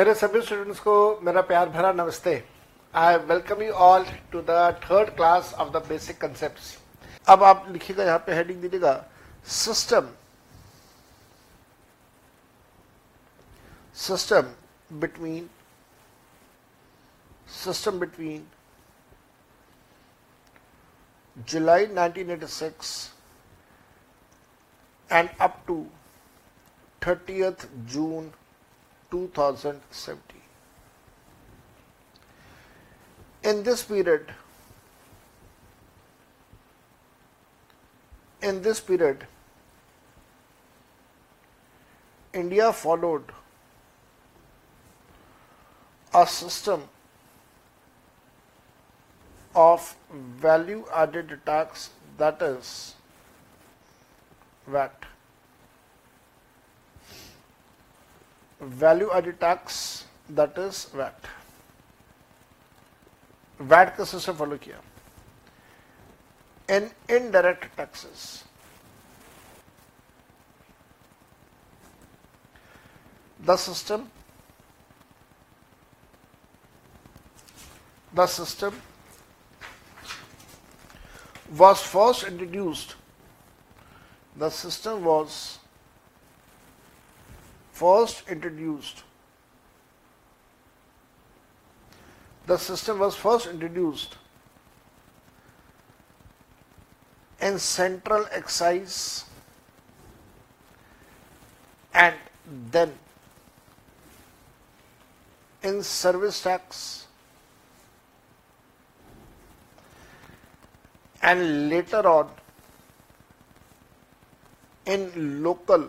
मेरे सभी स्टूडेंट्स को मेरा प्यार भरा नमस्ते। I welcome you all to the third class of the basic concept अब आप लिखिएगा, यहाँ पे हेडिंग दीजिएगा system system between system between July 1986 and up to 30th June 2017. In this period, in this period, India followed a system of value added tax that is VAT. Value added tax that is VAT. VAT का system follow किया in indirect taxes the system the system was first introduced the system was first introduced the system was first introduced in central excise and then in service tax and later on in local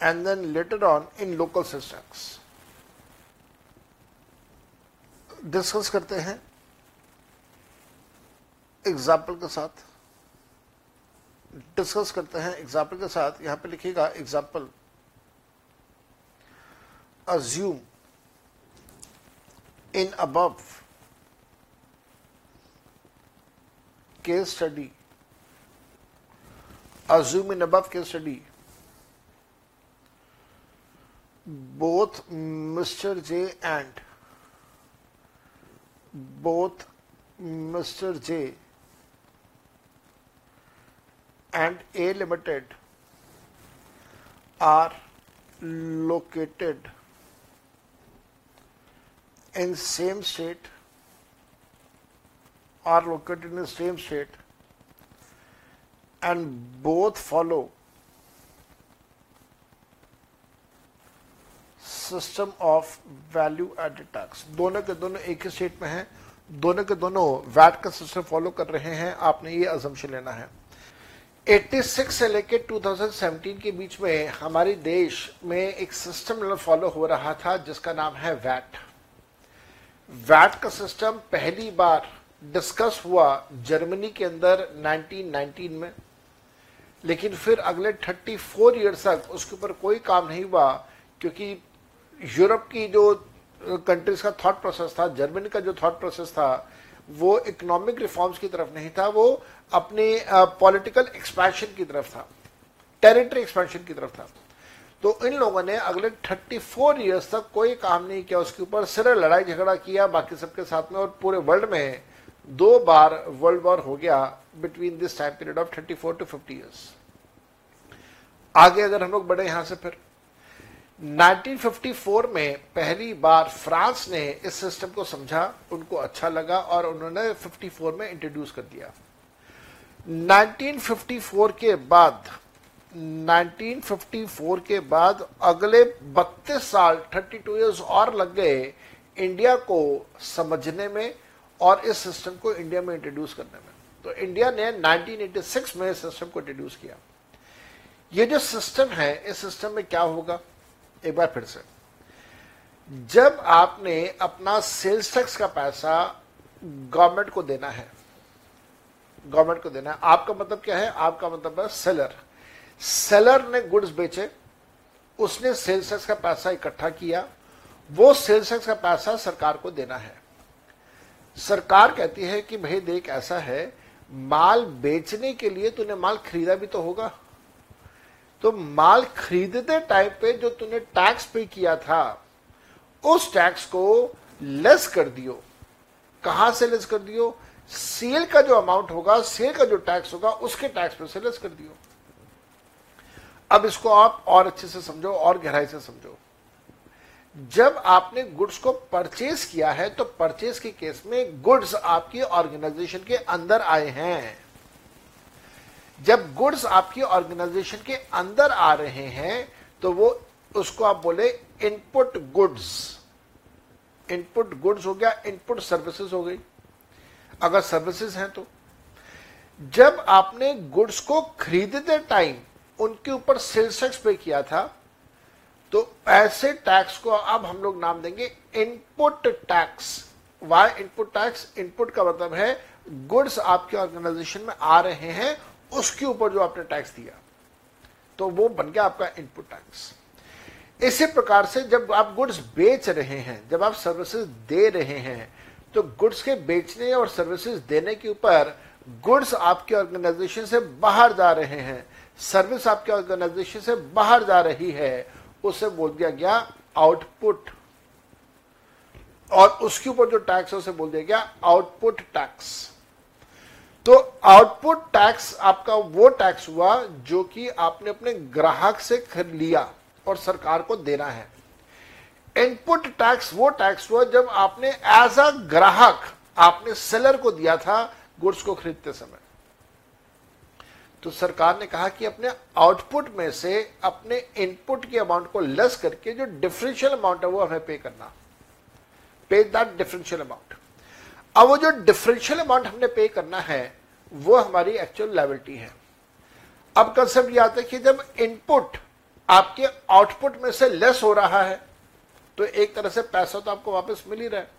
and then later on in local systems discuss करते हैं example के साथ discuss करते हैं example के साथ यहाँ पे लिखिएगा example assume in above case study assume in above case study both Mr. J and both Mr. J and A Limited are located in same state are located in the same state and both follow system of value added tax दोनों के दोनों एक ही state में हैं। दोनों के दोनों VAT का सिस्टम फॉलो कर रहे हैं। आपने ये अजम्पशन लेना है। 86 से लेकर 2017 के बीच में हमारे देश में एक सिस्टम फॉलो हो रहा था, जिसका नाम है वैट वैट का सिस्टम पहली बार डिस्कस हुआ जर्मनी के अंदर 1919 में। लेकिन फिर अगले 34 ईयर्स तक उसके ऊपर कोई काम नहीं हुआ, क्योंकि यूरोप की जो कंट्रीज़ का थॉट प्रोसेस था जर्मनी का जो थॉट प्रोसेस था, वो इकोनॉमिक रिफॉर्म्स की तरफ़ नहीं था, वो अपने पॉलिटिकल एक्सपेंशन की तरफ़ था टेरिटरी एक्सपेंशन की तरफ़ था। तो इन लोगों ने अगले 34 इयर्स तक कोई काम नहीं किया, उसके ऊपर सिर्फ़ लड़ाई झगड़ा किया, बाकी सबके साथ में और पूरे वर्ल्ड में दो बार वर्ल्ड वॉर हो गया between this time period of 34 to 50 years आगे अगर हम लोग बढ़े यहाँ से फिर। 1954 में पहली बार फ्रांस ने इस सिस्टम को समझा, उनको अच्छा लगा और उन्होंने 54 में इंट्रोड्यूस कर दिया। 1954 के बाद 1954 के बाद अगले 32 साल 32 इयर्स और लग गए इंडिया को समझने में और इस सिस्टम को इंडिया में इंट्रोड्यूस करने में। तो इंडिया ने 1986 में सिस्टम को इंट्रोड्यूस किया। ये जो सिस्टम है, इस सिस्टम में क्या होगा? एक बार फिर से। जब आपने अपना सेल्स टैक्स का पैसा गवर्नमेंट को देना है गवर्नमेंट को देना है, आपका मतलब क्या है? आपका मतलब है सेलर सेलर ने गुड्स बेचे, उसने सेल्स टैक्स का पैसा इकट्ठा किया, वो सेल्स टैक्स का पैसा सरकार को देना है। सरकार कहती है कि भाई देख, ऐसा है, माल बेचने के लिए तूने माल खरीदा भी तो होगा। तो माल खरीदते टाइम पे जो तूने टैक्स पे किया था, उस टैक्स को लेस कर दियो। कहाँ से लेस कर दियो? सेल का जो अमाउंट होगा सेल का जो टैक्स होगा, उसके टैक्स पे से लेस कर दियो। अब इसको आप और अच्छे से समझो, और गहराई से समझो। जब आपने गुड्स को परचेज किया है तो परचेज के केस में गुड्स आपकी ऑर्गेनाइजेशन के अंदर आए हैं। जब गुड्स आपकी ऑर्गेनाइजेशन के अंदर आ रहे हैं तो वो उसको आप बोले इनपुट गुड्स। इनपुट गुड्स हो गया, इनपुट सर्विसेज़ हो गई। अगर सर्विसेज़ हैं तो। जब आपने गुड्स को खरीदते टाइम उनके ऊपर सेल्स टैक्स पे किया था तो ऐसे टैक्स को अब हम लोग नाम देंगे input tax. Why input tax? Input का मतलब है गुड्स आपके ऑर्गेनाइजेशन में आ रहे हैं उसके ऊपर जो आपने टैक्स दिया तो वो बन गया आपका इनपुट टैक्स इसी प्रकार से जब आप गुड्स बेच रहे हैं, जब आप सर्विसेज़ दे रहे हैं तो गुड्स के बेचने और सर्विसेज़ देने के ऊपर गुड्स आपके ऑर्गेनाइजेशन से बाहर जा रहे हैं सर्विस आपके ऑर्गेनाइजेशन से बाहर जा रही है, उसे बोल दिया गया आउटपुट और उसके ऊपर जो टैक्स है, उसे बोल दिया गया आउटपुट टैक्स तो आउटपुट टैक्स आपका वो टैक्स हुआ जो कि आपने अपने ग्राहक से खरीद लिया और सरकार को देना है। इनपुट टैक्स वो टैक्स हुआ जब आपने एज अ ग्राहक आपने सेलर को दिया था गुड्स को खरीदते समय। तो सरकार ने कहा कि अपने आउटपुट में से अपने इनपुट के अमाउंट को लेस करके जो डिफरेंशियल अमाउंट है वो हमें पे करना। पे दैट डिफरेंशियल अमाउंट अब वो जो डिफरेंशियल अमाउंट हमने पे करना है, वो हमारी एक्चुअल लाइबिलिटी है। अब कंसेप्ट ये आता है कि जब इनपुट आपके आउटपुट में से लेस हो रहा है तो एक तरह से पैसा तो आपको वापस मिल ही रहा है।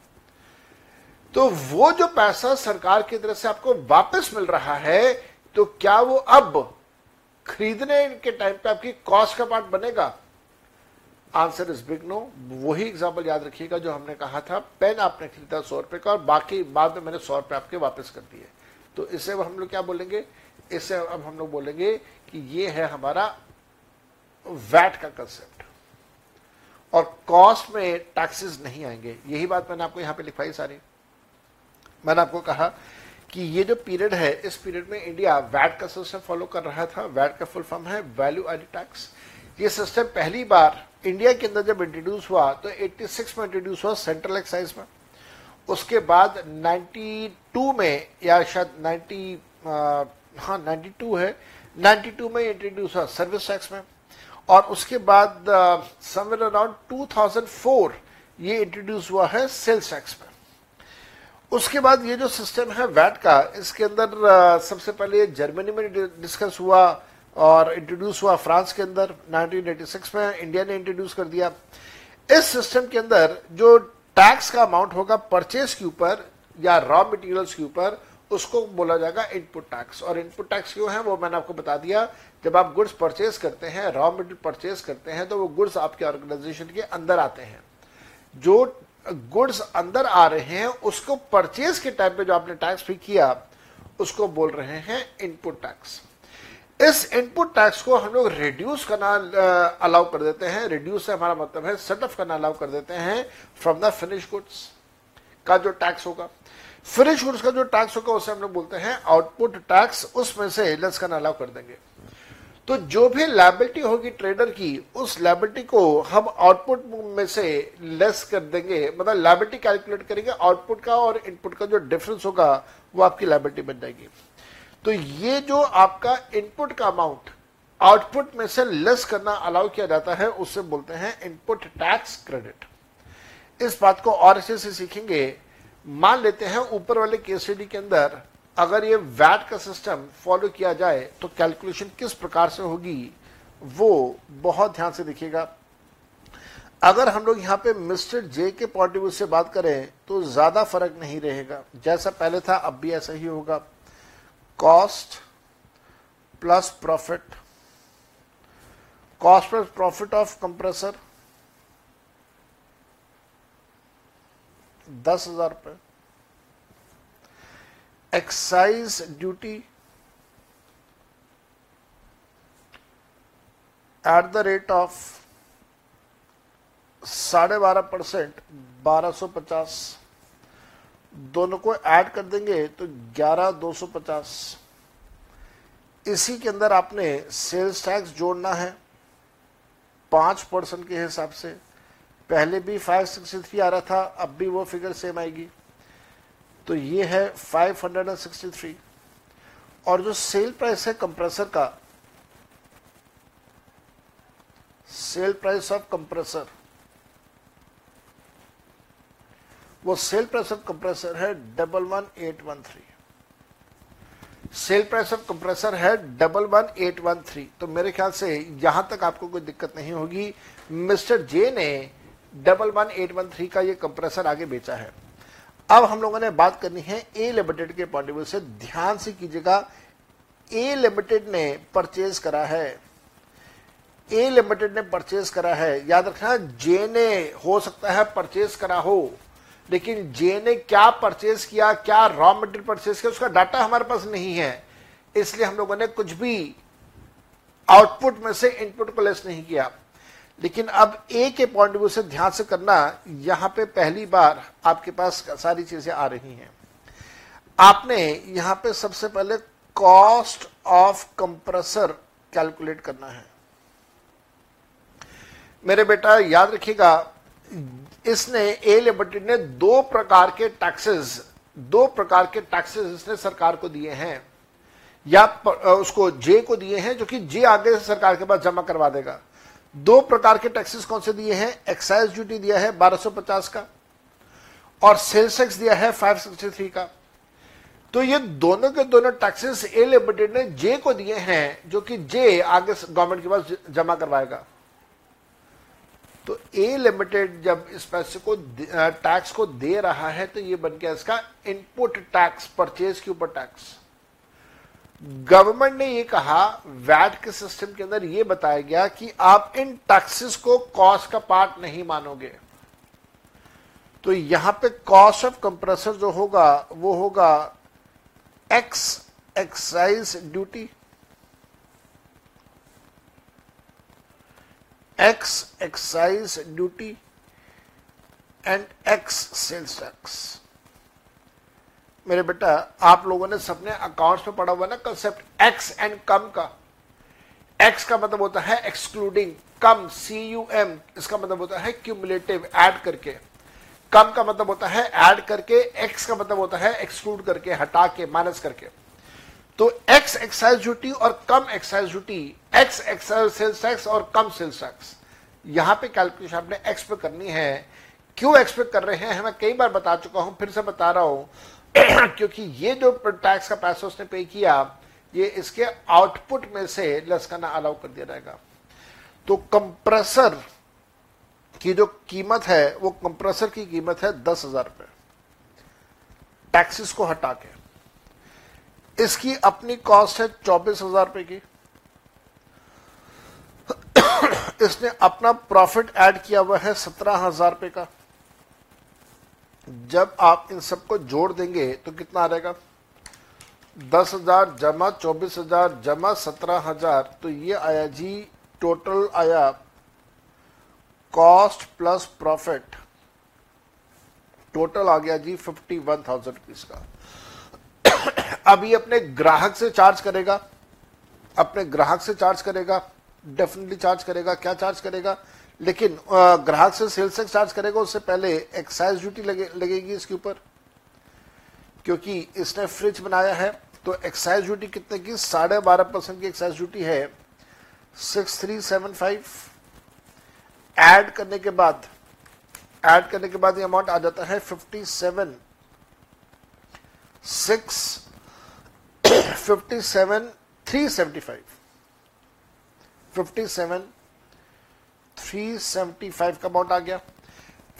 तो वो जो पैसा सरकार की तरफ़ से आपको वापस मिल रहा है तो क्या वो अब खरीदने के टाइम पे आपकी कॉस्ट का पार्ट बनेगा? आंसर इज़ बिग नो वही एग्ज़ाम्पल याद रखिएगा जो हमने कहा था पेन आपने खरीदा सौ रुपए का और बाकी बाद में मैंने सौ रुपए आपके वापस कर दिए। तो इसे हम लोग क्या बोलेंगे? इससे अब हम लोग बोलेंगे कि ये है हमारा वैट का कंसेप्ट और कॉस्ट में टैक्सेस नहीं आएँगे। यही बात मैंने आपको यहाँ पे लिखवाई सारी। मैंने आपको कहा कि ये जो पीरियड है, इस पीरियड में इंडिया वैट का सिस्टम फॉलो कर रहा था। वैट का फुल फॉर्म है वैल्यू एडिड टैक्स ये सिस्टम पहली बार इंडिया के अंदर जब इंट्रोड्यूस हुआ तो 86 में इंट्रोड्यूस हुआ सेंट्रल एक्साइज में। उसके बाद 92 में या शायद 90 आ, हाँ 92 है। 92 में इंट्रोड्यूस हुआ सर्विस टैक्स में। और उसके बाद समवेयर अराउंड 2004 ये इंट्रोड्यूस हुआ है सेल्स टैक्स में। उसके बाद ये जो सिस्टम है वैट का इसके अंदर सबसे पहले जर्मनी में डिस्कस हुआ और इंट्रोड्यूस हुआ फ्रांस के अंदर 1986 में इंडिया ने इंट्रोड्यूस कर दिया। इस सिस्टम के अंदर जो टैक्स का अमाउंट होगा परचेज के ऊपर या रॉ मटेरियल्स के ऊपर, उसको बोला जाएगा इनपुट टैक्स और इनपुट टैक्स क्यों है, वो मैंने आपको बता दिया। जब आप गुड्स परचेज करते हैं रॉ मटेरियल परचेज करते हैं तो वो गुड्स आपके ऑर्गेनाइजेशन के अंदर आते हैं। जो गुड्स अंदर आ रहे हैं, उसको परचेज के टाइम पे जो आपने टैक्स पे किया, उसको बोल रहे हैं इनपुट टैक्स इस इनपुट टैक्स को हम लोग रिड्यूस करना अलाउ कर देते हैं। रिड्यूस से हमारा मतलब है सेट ऑफ़ करना अलाउ कर देते हैं फ्रॉम द फिनिश गुड्स का जो टैक्स होगा। फिनिश गुड्स का जो टैक्स होगा, उसे हम लोग बोलते हैं आउटपुट टैक्स उसमें से लेस करना अलाउ कर देंगे। तो जो भी लाइबिलिटी होगी ट्रेडर की, उस लाइबिलिटी को हम आउटपुट में से लेस कर देंगे। मतलब लाइबिलिटी कैलकुलेट करेंगे आउटपुट का और इनपुट का जो डिफरेंस होगा, वो आपकी लाइबिलिटी बन जाएगी। तो ये जो आपका इनपुट का अमाउंट आउटपुट में से लेस करना अलाउ किया जाता है, उससे बोलते हैं इनपुट टैक्स क्रेडिट इस बात को और अच्छे से सीखेंगे। मान लेते हैं ऊपर वाले केसीडी के अंदर अगर ये वैट का सिस्टम फॉलो किया जाए तो कैलकुलेशन किस प्रकार से होगी, वो बहुत ध्यान से देखिएगा। अगर हम लोग यहाँ पे मिस्टर जे के पॉइंट ऑफ़ व्यू से बात करें तो ज़्यादा फ़र्क नहीं रहेगा। जैसा पहले था, अब भी ऐसा ही होगा। Cost plus profit cost plus profit of compressor दस हज़ार रुपये excise duty at the rate of साढ़े बारह परसेंट, बारह सौ पचास। दोनों को ऐड कर देंगे तो ग्यारह दो सौ पचास। इसी के अंदर आपने सेल्स टैक्स जोड़ना है। पाँच परसेंट के हिसाब से। पहले भी फाइव सिक्सटी थ्री आ रहा था, अब भी वो फिगर सेम आएगी। तो ये है five hundred and sixty three और जो सेल प्राइस है कंप्रेसर का सेल प्राइस ऑफ़ कंप्रेसर वो सेल ऑफ़ कंप्रेसर है double one eight one three. Sale of compressor है double one eight one three. तो मेरे ख्याल से यहाँ तक आपको कोई दिक्कत नहीं होगी। मिस्टर जे ने double one eight one three का ये कंप्रेसर आगे बेचा है। अब हम लोगों ने बात करनी है ए लिमिटेड के पॉइंट ऑफ़ व्यू से। ध्यान से कीजिएगा, ए लिमिटेड ने परचेज करा है। ए लिमिटेड ने परचेज करा है। याद रखना, जे ने हो सकता है परचेज करा हो। लेकिन जे ने क्या परचेज किया, क्या रॉ मटेरियल परचेज किया, उसका डाटा हमारे पास नहीं है। इसलिए हम लोगों ने कुछ भी आउटपुट में से इनपुट को लेस नहीं किया। लेकिन अब ए के पॉइंट व्यू से ध्यान से करना, यहाँ पे पहली बार आपके पास सारी चीज़ें आ रही हैं। आपने यहाँ पे सबसे पहले कॉस्ट ऑफ़ कंप्रेसर कैलकुलेट करना है। मेरे बेटा, याद रखिएगा इसने ए लिमिटेड ने दो प्रकार के टैक्सेस दो प्रकार के टैक्सेस इसने सरकार को दिए हैं। या उसको जे को दिए हैं, जो कि जे आगे से सरकार के पास जमा करवा देगा। दो प्रकार के टैक्सेस कौन से दिए हैं? एक्साइज ड्यूटी दिया है 1250 का, और सेल्स टैक्स दिया है 563 का। तो ये दोनों के दोनों टैक्सेस ए लिमिटेड ने जे को दिए हैं, जो कि जे आगे गवर्नमेंट के पास जमा करवाएगा। तो ए लिमिटेड जब इस पैसे को टैक्स को दे रहा है तो ये बन गया इसका इनपुट टैक्स परचेज के ऊपर टैक्स गवर्नमेंट ने ये कहा वैट के सिस्टम के अंदर ये बताया गया कि आप इन टैक्सेस को कॉस्ट का पार्ट नहीं मानोगे. तो यहाँ पे कॉस्ट ऑफ़ कंप्रेसर जो होगा, वो होगा ex excise duty ex excise duty and ex sales tax मेरे बेटा, आप लोगों ने सबने अकाउंट्स में पढ़ा हुआ ना कंसेप्ट एक्स एंड कम का। एक्स का मतलब होता है excluding cum C U M इसका मतलब होता है क्यूमुलेटिव ऐड करके। कम का मतलब होता है ऐड करके एक्स का मतलब होता है एक्सक्लूड करके, हटा के माइनस करके। तो एक्स एक्साइज ड्यूटी और cum excise duty ex excise sales tax और कम सेल्स टैक्स यहाँ पे कैलकुलेशन आपने एक्स पे करनी है। क्यों एक्स पे कर रहे हैं मैं कई बार बता चुका हूँ, फिर से बता रहा हूँ। क्योंकि ये जो टैक्स का पैसा उसने पे किया, ये इसके आउटपुट में से लेस करना अलाउ कर दिया जाएगा। तो कंप्रेसर की जो कीमत है, वो कंप्रेसर की कीमत है दस हज़ार रुपए। टैक्सेस को हटा के। इसकी अपनी कॉस्ट है चौबीस हज़ार रुपए की। इसने अपना प्रॉफिट ऐड किया हुआ है सत्रह हज़ार रुपए का। जब आप इन सबको जोड़ देंगे तो कितना आ रहेगा दस हज़ार जमा, चौबीस हज़ार जमा, सत्रह हज़ार। तो ये आया जी टोटल आया कॉस्ट प्लस प्रॉफिट टोटल आ गया जी फिफ्टी वन थाउज़ेंड रुपीज़ का। ये अपने ग्राहक से चार्ज करेगा। अपने ग्राहक से चार्ज करेगा। डेफिनेटली चार्ज करेगा। क्या चार्ज करेगा? लेकिन ग्राहक से सेल्स टैक्स चार्ज करेगा उससे पहले एक्साइज ड्यूटी लगे, लगेगी इसके ऊपर। क्योंकि इसने फ्रिज बनाया है तो एक्साइज ड्यूटी कितने की? साढ़े बारह परसेंट की एक्साइज ड्यूटी है। Six three seven five add करने के बाद ऐड करने के बाद ये अमाउंट आ जाता है fifty seven six fifty seven three seventy five. Fifty seven three seventy five का अमाउंट आ गया।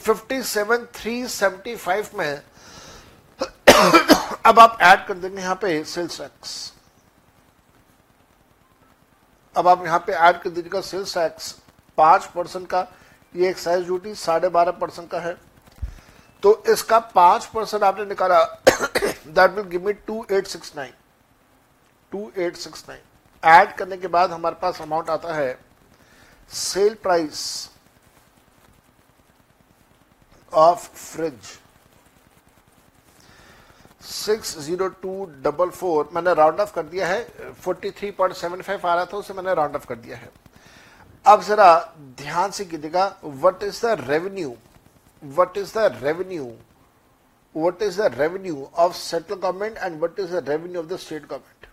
Fifty seven three seventy five में अब आप ऐड कर देंगे यहाँ पे सेल्स टैक्स अब आप यहाँ पे ऐड कर दीजिएगा सेल्स टैक्स पाँच परसेंट का, ये एक्साइज ड्यूटी साढ़े बारह परसेंट का है। तो इसका पाँच परसेंट आपने निकाला that will give me two eight six nine two eight six nine add करने के बाद हमारे पास अमाउंट आता है sale price of fridge six zero two double four मैंने राउंड ऑफ़ कर दिया है. Forty three point seven five आ रहा था, उसे मैंने राउंड ऑफ़ कर दिया है. अब जरा ध्यान से कीजिएगा what is the revenue what is the revenue what is the revenue of central government and what is the revenue of the state government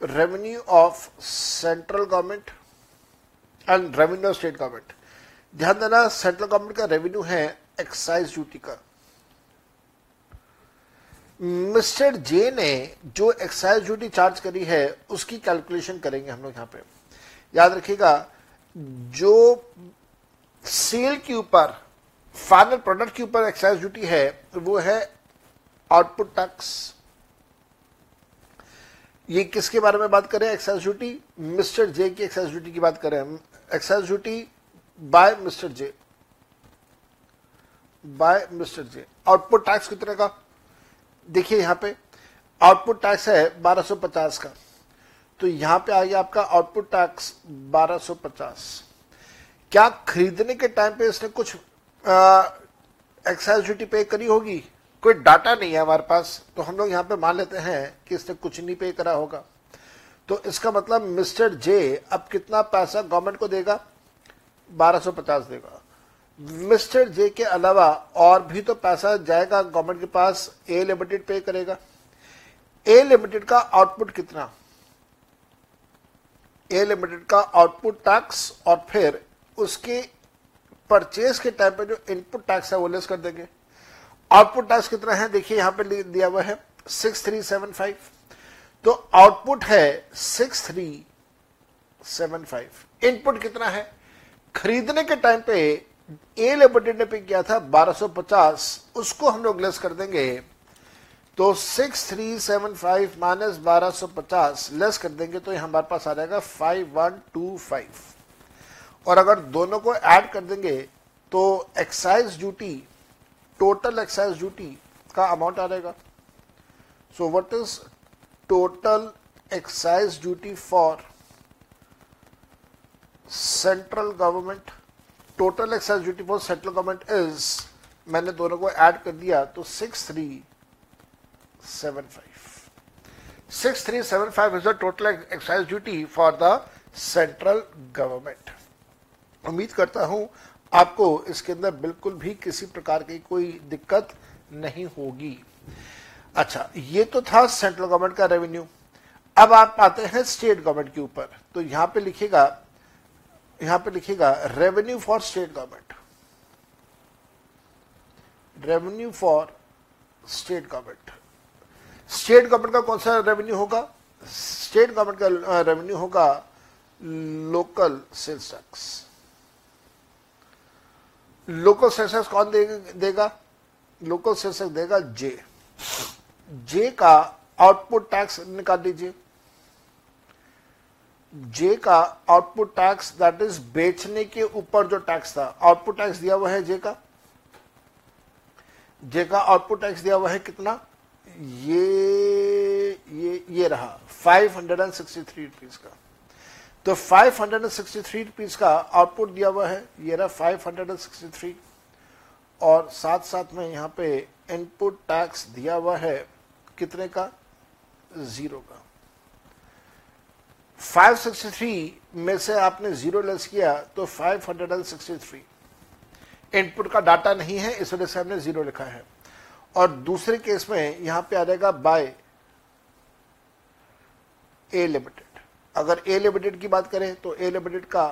revenue of central government and revenue of state government ध्यान देना central government का revenue है excise duty का। Mister J ने जो excise duty charge करी है, उसकी कैलकुलेशन करेंगे हम लोग यहाँ पे। याद रखिएगा, जो सेल के ऊपर फाइनल प्रोडक्ट के ऊपर एक्साइज ड्यूटी है वो है आउटपुट टैक्स ये किसके बारे में बात करें? एक्साइज ड्यूटी मिस्टर जे की एक्साइज ड्यूटी की बात करें excise duty by Mister J by Mister J output tax कितने का? देखिए यहाँ पे आउटपुट टैक्स है 1250 का। तो यहाँ पे आ गया आपका आउटपुट टैक्स 1250 क्या खरीदने के टाइम पे इसने कुछ एक्साइज ड्यूटी पे करी होगी। कोई डाटा नहीं है हमारे पास तो हम लोग यहाँ पे मान लेते हैं कि इसने कुछ नहीं पे करा होगा। तो इसका मतलब मिस्टर जे अब कितना पैसा गवर्नमेंट को देगा? 1250 देगा। मिस्टर जे के अलावा और भी तो पैसा जाएगा गवर्नमेंट के पास ए लिमिटेड पे करेगा। ए लिमिटेड का आउटपुट कितना? ए लिमिटेड का आउटपुट टैक्स और फिर उसके परचेज के टाइम पे जो इनपुट टैक्स है वो लेस कर देंगे। आउटपुट टैक्स कितना है? देखिए, यहाँ पे दिया हुआ है सिक्स थ्री सेवन फाइव तो आउटपुट है six three seven five input कितना है? खरीदने के टाइम पे ए लिमिटेड ने पे किया था 1250 उसको हम लोग लेस कर देंगे। तो 6375 माइनस बारह लेस कर देंगे तो हमारे पास आ जाएगा 5125 और अगर दोनों को ऐड कर देंगे तो excise duty total excise duty का अमाउंट आ जाएगा। So what is total excise duty for central government total excise duty for central government is मैंने दोनों को ऐड कर दिया तो six three seven five six three seven five is the total excise duty for the central government उम्मीद करता हूँ आपको इसके अंदर बिल्कुल भी किसी प्रकार की कोई दिक्कत नहीं होगी। अच्छा ये तो था सेंट्रल गवर्नमेंट का रेवेन्यू अब आप आते हैं स्टेट गवर्नमेंट के ऊपर। तो यहाँ पे लिखेगा, यहाँ पे लिखेगा revenue for state government revenue for state government state government का कौन सा रेवेन्यू होगा? स्टेट गवर्नमेंट का रेवेन्यू होगा local sales tax local sales tax कौन देगा? लोकल सेल्स टैक्स देगा जे जे का आउटपुट टैक्स निकाल दीजिए। जे का आउटपुट टैक्स दैट इज़ बेचने के ऊपर जो टैक्स था आउटपुट टैक्स दिया हुआ है जे का? जे का आउटपुट टैक्स दिया हुआ है कितना? ये ये ये रहा 563 रुपीज़ का। तो 563 रुपीज़ का आउटपुट दिया हुआ है। ये रहा 563 और साथ साथ में यहाँ पे इनपुट टैक्स दिया हुआ है कितने का? ज़ीरो का। 563 में से आपने ज़ीरो लेस किया तो 563 इनपुट का डाटा नहीं है, इस वजह से हमने ज़ीरो लिखा है। और दूसरे केस में यहाँ पे आ जाएगा बाय ए लिमिटेड अगर ए लिमिटेड की बात करें तो ए लिमिटेड का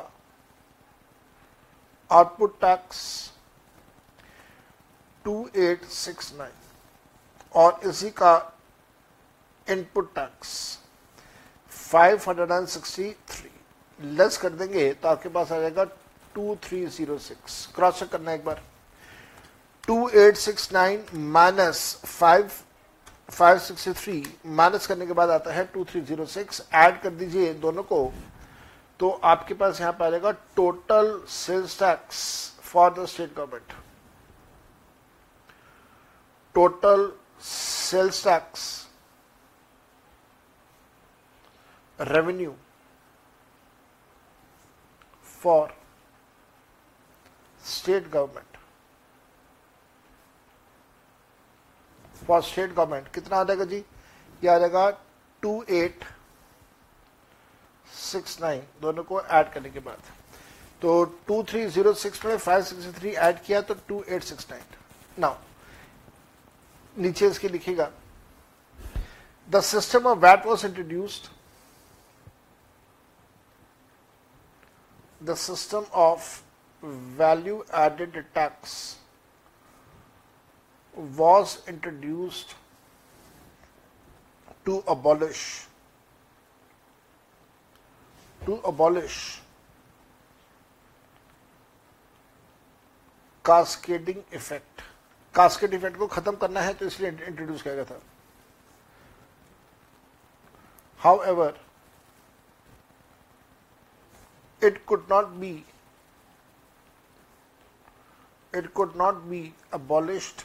आउटपुट टैक्स 2869 और इसी का इनपुट टैक्स 563 लेस कर देंगे तो आपके पास आ जाएगा 2306 क्रॉस चेक करना एक बार। 2869 माइनस 5 563 माइनस करने के बाद आता है 2306 ऐड कर दीजिए दोनों को तो आपके पास यहाँ पर आएगा total sales tax for the state government total sales tax revenue for state government for state government कितना आ जाएगा जी? ये आ जाएगा टू एट सिक्स नाइन दोनों को ऐड करने के बाद। तो टू थ्री ज़ीरो सिक्स में फाइव सिक्स थ्री ऐड किया तो two eight six nine now नीचे इसके लिखेगा the system of VAT was introduced the system of value added tax was introduced to abolish to abolish cascading effect cascade effect को खत्म करना है तो इसलिए इंट्रोड्यूस किया गया था। However it could not be it could not be abolished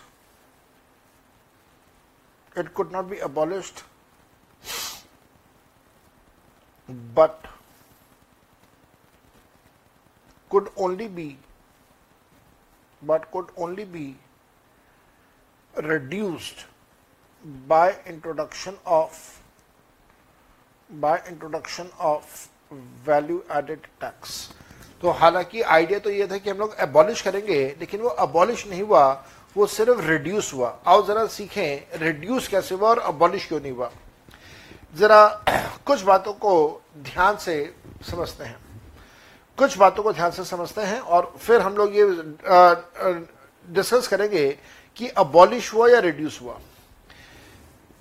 it could not be abolished but could only be but could only be reduced by introduction of by introduction of value added tax तो हालाँकि idea तो ये था कि हम लोग abolish करेंगे लेकिन वो अबॉलिश नहीं हुआ वो सिर्फ़ रिड्यूस हुआ। आओ जरा सीखें रिड्यूस कैसे हुआ और अबॉलिश क्यों नहीं हुआ? जरा कुछ बातों को ध्यान से समझते हैं। कुछ बातों को ध्यान से समझते हैं और फिर हम लोग ये डिस्कस करेंगे कि अबॉलिश हुआ या रिड्यूस हुआ।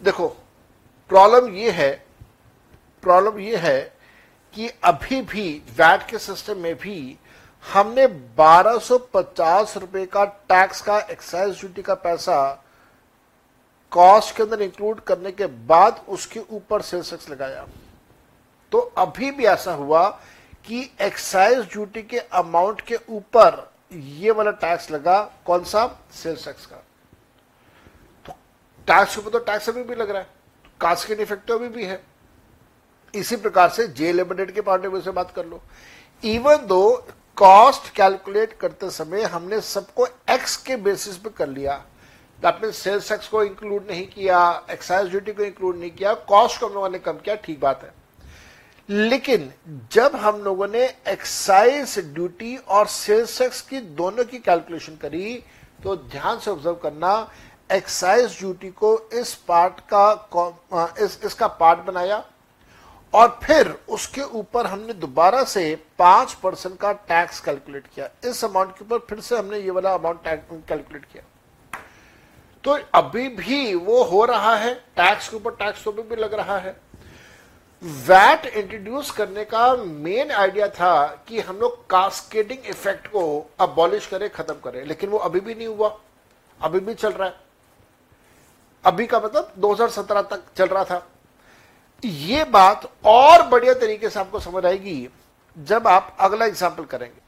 देखो प्रॉब्लम ये है प्रॉब्लम ये है कि अभी भी वैट के सिस्टम में भी हमने 1250 रुपए का टैक्स का एक्साइज ड्यूटी का पैसा कॉस्ट के अंदर इंक्लूड करने के बाद उसके ऊपर सेल्स टैक्स लगाया। तो अभी भी ऐसा हुआ कि एक्साइज ड्यूटी के अमाउंट के ऊपर ये वाला टैक्स लगा, कौन सा? सेल्स टैक्स का। तो टैक्स के ऊपर तो टैक्स अभी भी लग रहा है। कास्ट कास्केट इफ़ेक्ट अभी भी है। इसी प्रकार से जे लिमिटेड के पार्टी में से बात कर लो। इवन दो कॉस्ट कैलकुलेट करते समय हमने सबको एक्स के बेसिस पे कर लिया। आपने सेल्स टैक्स को इंक्लूड नहीं किया एक्साइज ड्यूटी को इंक्लूड नहीं किया कॉस्ट को हम लोगों ने कम किया, ठीक बात है। लेकिन जब हम लोगों ने एक्साइज ड्यूटी और सेल्स टैक्स की दोनों की कैलकुलेशन करी तो ध्यान से ऑब्ज़र्व करना एक्साइज ड्यूटी को इस पार्ट का इस, इसका पार्ट बनाया और फिर उसके ऊपर हमने दोबारा से पाँच परसेंट का टैक्स कैलकुलेट किया। इस अमाउंट के ऊपर फिर से हमने ये वाला अमाउंट कैलकुलेट किया। तो अभी भी वो हो रहा है टैक्स के ऊपर टैक्स तो भी लग रहा है। वैट इंट्रोड्यूस करने का मेन आइडिया था कि हम लोग कास्केडिंग इफ़ेक्ट को अबॉलिश करें, खत्म करें। लेकिन वो अभी भी नहीं हुआ। अभी भी चल रहा है। अभी का मतलब 2017 तक चल रहा था। ये बात और बढ़िया तरीके से आपको समझ आएगी जब आप अगला एग्ज़ाम्पल करेंगे।